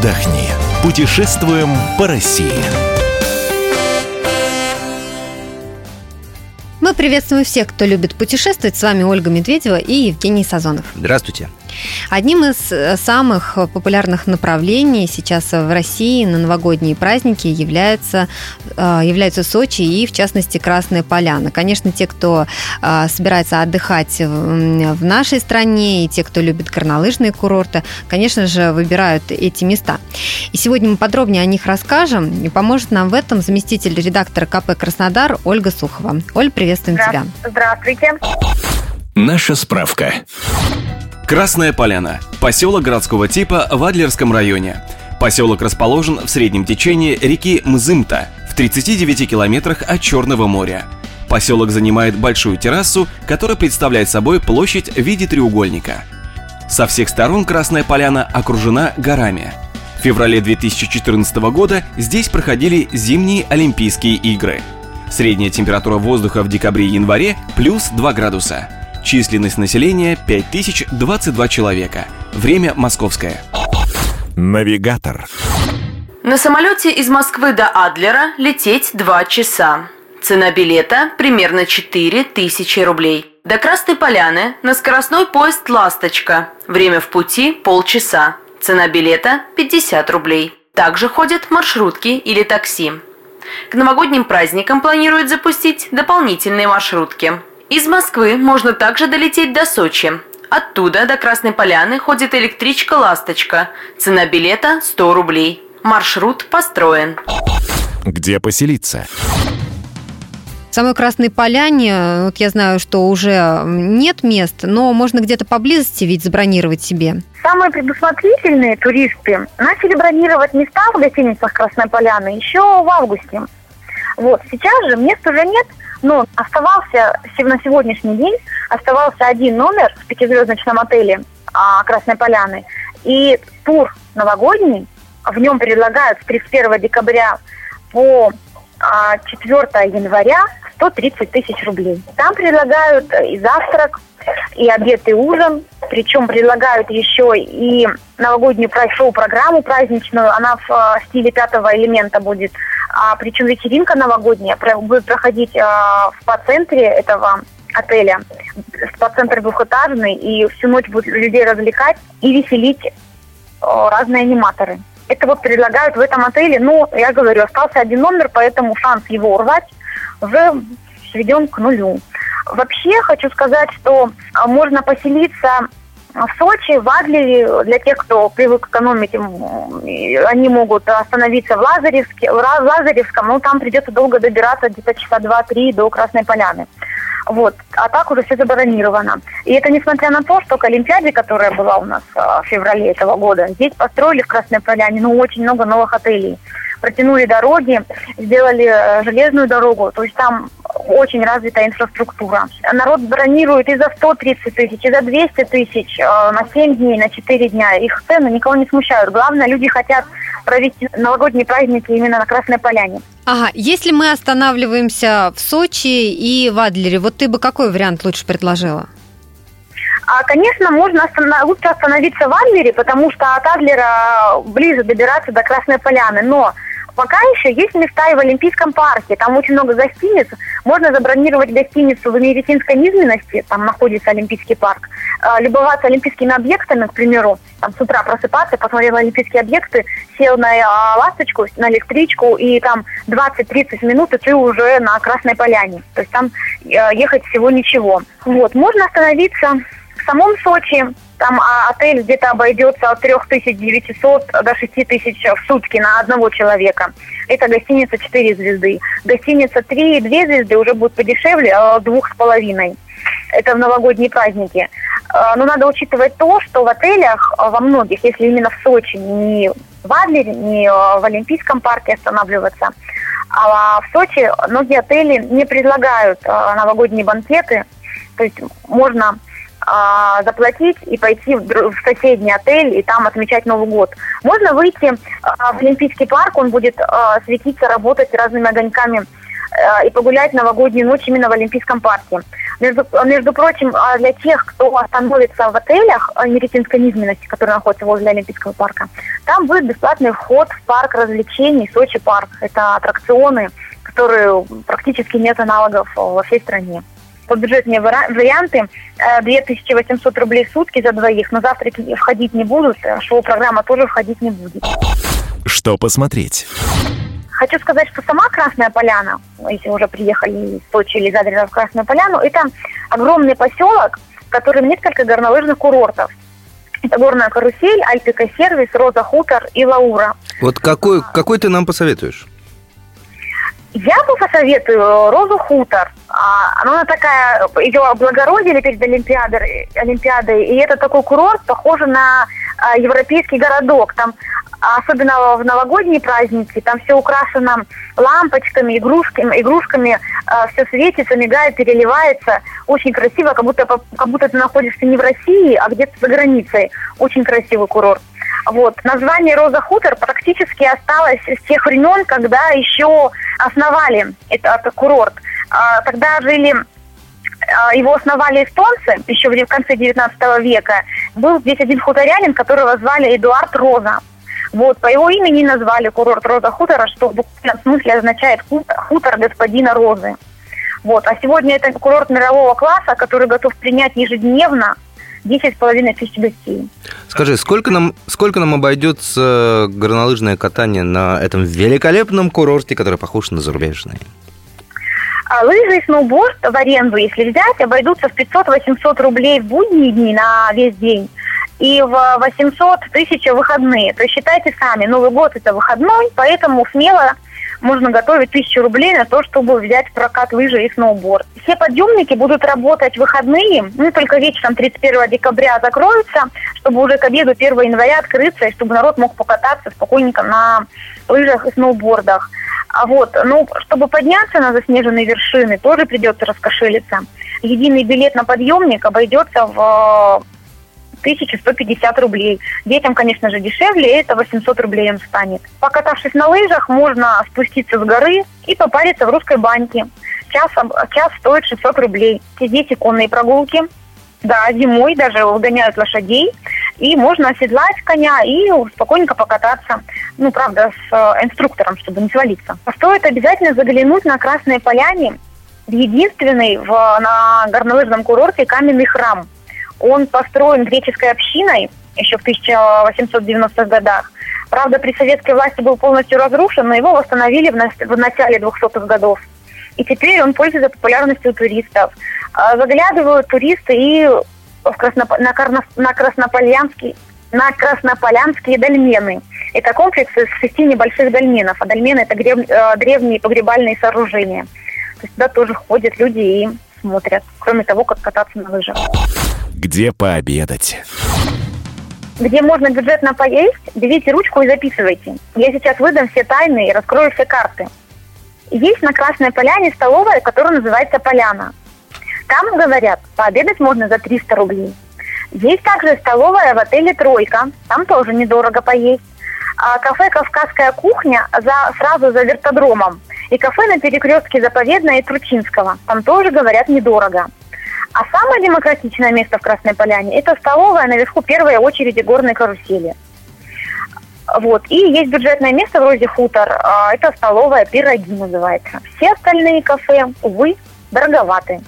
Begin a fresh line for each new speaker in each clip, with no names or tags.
отдохни. Путешествуем по России.
Мы приветствуем всех, кто любит путешествовать. С вами Ольга Медведева и Евгений Сазонов.
Здравствуйте.
Одним из э, самых популярных направлений сейчас в России на новогодние праздники является, э, являются Сочи и, в частности, Красная Поляна. Конечно, те, кто э, собирается отдыхать в нашей стране, и те, кто любит горнолыжные курорты, конечно же, выбирают эти места. И сегодня мы подробнее о них расскажем, и поможет нам в этом заместитель редактора КП «Краснодар» Ольга Сухова. Оль, приветствуем
Здра-
тебя.
Здравствуйте.
Наша справка.
Красная Поляна. Поселок городского типа в Адлерском районе. Поселок расположен в среднем течении реки Мзымта в 39 километрах от Черного моря. Поселок занимает большую террасу, которая представляет собой площадь в виде треугольника. Со всех сторон Красная Поляна окружена горами. В феврале 2014 года здесь проходили зимние Олимпийские игры. Средняя температура воздуха в декабре и январе плюс 2 градуса. Численность населения 5022 человека. Время московское.
Навигатор.
На самолете из Москвы до Адлера лететь 2 часа. Цена билета примерно 4 тысячи рублей. До Красной Поляны на скоростной поезд «Ласточка». Время в пути – полчаса. Цена билета – 50 рублей. Также ходят маршрутки или такси. К новогодним праздникам планируют запустить дополнительные маршрутки. Из Москвы можно также долететь до Сочи. Оттуда до Красной Поляны ходит электричка «Ласточка». Цена билета – 100 рублей. Маршрут построен.
Где поселиться?
В самой Красной Поляне, вот я знаю, что уже нет мест, но можно где-то поблизости ведь забронировать себе.
Самые предусмотрительные туристы начали бронировать места в гостиницах Красной Поляны еще в августе. Вот, сейчас же мест уже нет, но оставался на сегодняшний день оставался один номер в пятизвездочном отеле а, Красной Поляны. И тур новогодний, в нем предлагают с 31 декабря по а, 4 января 130 тысяч рублей. Там предлагают и завтрак, и обед, и ужин. Причем предлагают еще и новогоднюю пра- шоу-программу праздничную. Она в а, стиле пятого элемента будет. А, причем вечеринка новогодняя будет проходить а, в спа-центре этого отеля. Спа-центр двухэтажный, и всю ночь будут людей развлекать и веселить э, разные аниматоры. Это вот предлагают в этом отеле. Ну, я говорю, остался один номер, поэтому шанс его урвать уже сведен к нулю. Вообще хочу сказать, что а, можно поселиться в Сочи, в Адлере, для тех, кто привык экономить, они могут остановиться в Лазаревске, в Лазаревском, но там придется долго добираться, где-то часа два-три до Красной Поляны. Вот. А так уже все забронировано. И это несмотря на то, что к Олимпиаде, которая была у нас а, в феврале этого года, здесь построили в Красной Поляне ну, очень много новых отелей. Протянули дороги, сделали э, железную дорогу, то есть там очень развитая инфраструктура. Народ бронирует и за 130 тысяч, и за 200 тысяч э, на 7 дней, на 4 дня. Их цены никого не смущают. Главное, люди хотят провести новогодние праздники именно на Красной Поляне.
Ага, если мы останавливаемся в Сочи и в Адлере, вот ты бы какой вариант лучше предложила?
А, конечно, можно остана- лучше остановиться в Адлере, потому что от Адлера ближе добираться до Красной Поляны. Но пока еще есть места и в Олимпийском парке. Там очень много гостиниц. Можно забронировать гостиницу в медицинской низменности, там находится Олимпийский парк. А, любоваться олимпийскими объектами, к примеру, там с утра просыпаться, посмотрел олимпийские объекты, сел на а, ласточку, на электричку, и там 20-30 минут, и ты уже на Красной Поляне. То есть там э, ехать всего ничего. Вот, можно остановиться в самом Сочи, там а, отель где-то обойдется от 3900 до 6000 в сутки на одного человека. Это гостиница 4 звезды. Гостиница 3 и 2 звезды уже будет подешевле, а, двух с половиной. Это в новогодние праздники. А, Но надо учитывать то, что в отелях, а, во многих, если именно в Сочи, не в Адлере, не а, в Олимпийском парке останавливаться, а в Сочи многие отели не предлагают новогодние банкеты. То есть можно а, заплатить и пойти в, соседний отель и там отмечать Новый год. Можно выйти а, в Олимпийский парк, он будет а, светиться, работать разными огоньками и погулять новогоднюю ночь именно в Олимпийском парке. Между, между прочим, для тех, кто остановится в отелях Меретинской низменности, которые находятся возле Олимпийского парка, там будет бесплатный вход в парк развлечений Сочи парк. Это аттракционы, которые практически нет аналогов во всей стране. По бюджетные варианты 2800 э, рублей в сутки за двоих, но завтраки входить не будут, э, шоу-программа тоже входить не будет.
Что посмотреть?
Хочу сказать, что сама Красная Поляна, если уже приехали из Сочи или Задрина в Красную Поляну, это огромный поселок, в котором несколько горнолыжных курортов. Это горная карусель, Альпика сервис, Роза Хутор и Лаура.
Вот какой, какой ты нам посоветуешь?
Я бы посоветую Розу Хутор. А, она такая, ее облагородили перед Олимпиадой, Олимпиадой, и это такой курорт, похожий на а, европейский городок. Там особенно в новогодние праздники, там все украшено лампочками, игрушками, игрушками, все светится, мигает, переливается, очень красиво, как будто, как будто ты находишься не в России, а где-то за границей. Очень красивый курорт. Вот. Название Роза Хутор практически осталось с тех времен, когда еще основали этот, курорт. А, тогда жили а, его основали эстонцы еще в конце 19 века. Был здесь один хуторянин, которого звали Эдуард Роза. Вот, по его имени назвали курорт Роза Хутора, что в буквальном смысле означает хутор господина Розы. Вот, а сегодня это курорт мирового класса, который готов принять ежедневно 10,5 тысяч гостей.
Скажи, сколько нам, сколько нам обойдется горнолыжное катание на этом великолепном курорте, который похож на зарубежный?
А лыжи и сноуборд в аренду, если взять, обойдутся в 500-800 рублей в будние дни на весь день и в 800 тысяч выходные. То есть считайте сами, Новый год это выходной, поэтому смело можно готовить тысячу рублей на то, чтобы взять прокат лыжи и сноуборд. Все подъемники будут работать в выходные, ну только вечером 31 декабря закроются, чтобы уже к обеду 1 января открыться, и чтобы народ мог покататься спокойненько на лыжах и сноубордах. А вот, ну, чтобы подняться на заснеженные вершины, тоже придется раскошелиться. Единый билет на подъемник обойдется в 1150 рублей. Детям, конечно же, дешевле, это 800 рублей им станет. Покатавшись на лыжах, можно спуститься с горы и попариться в русской баньке. Час, час стоит 600 рублей. Здесь конные прогулки. Да, зимой даже выгоняют лошадей. И можно оседлать коня и спокойненько покататься. Ну, правда, с э, инструктором, чтобы не свалиться. Стоит обязательно заглянуть на Красной Поляне единственный в, на горнолыжном курорте каменный храм – он построен греческой общиной еще в 1890-х годах. Правда, при советской власти был полностью разрушен, но его восстановили в, начале 200-х годов. И теперь он пользуется популярностью у туристов. А, заглядывают туристы и в Красноп... на, Карно... на Краснополянский на Краснополянские дольмены. Это комплекс из шести небольших дольменов. А дольмены – это греб... Э, древние погребальные сооружения. То есть туда тоже ходят люди и смотрят, кроме того, как кататься на лыжах
где пообедать.
Где можно бюджетно поесть, берите ручку и записывайте. Я сейчас выдам все тайны и раскрою все карты. Есть на Красной Поляне столовая, которая называется «Поляна». Там, говорят, пообедать можно за 300 рублей. Есть также столовая в отеле «Тройка». Там тоже недорого поесть. А кафе «Кавказская кухня» за, сразу за вертодромом. И кафе на перекрестке Заповедная и Тручинского. Там тоже, говорят, недорого. А самое демократичное место в Красной Поляне – это столовая наверху первой очереди горной карусели. Вот. И есть бюджетное место вроде хутор. А, это столовая «Пироги» называется. Все остальные кафе, увы, дороговаты.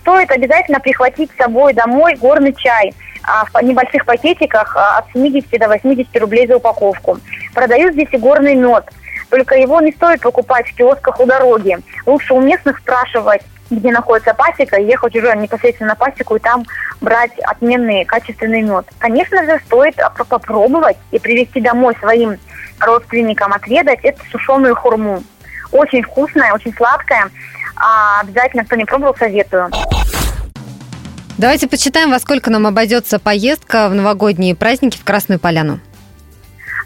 Стоит обязательно прихватить с собой домой горный чай а, в небольших пакетиках а, от 70 до 80 рублей за упаковку. Продают здесь и горный мед. Только его не стоит покупать в киосках у дороги. Лучше у местных спрашивать, где находится пасека, ехать уже непосредственно на пасеку и там брать отменный качественный мед. Конечно же, стоит попробовать и привезти домой своим родственникам отведать эту сушеную хурму. Очень вкусная, очень сладкая. А обязательно, кто не пробовал, советую.
Давайте почитаем, во сколько нам обойдется поездка в новогодние праздники в Красную Поляну.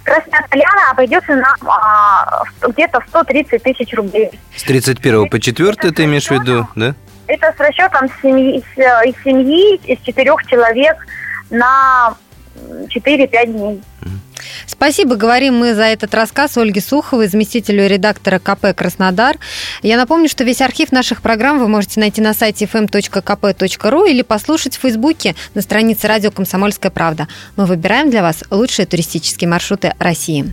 Красная Поляна обойдется нам а, где-то в 130 тысяч рублей.
С 31 по 4 ты имеешь в виду, да?
Это с расчетом семьи, из семьи, из четырех человек на 4-5 дней.
Спасибо, говорим мы за этот рассказ Ольге Суховой, заместителю редактора КП «Краснодар». Я напомню, что весь архив наших программ вы можете найти на сайте fm.kp.ru или послушать в Фейсбуке на странице радио «Комсомольская правда». Мы выбираем для вас лучшие туристические маршруты России.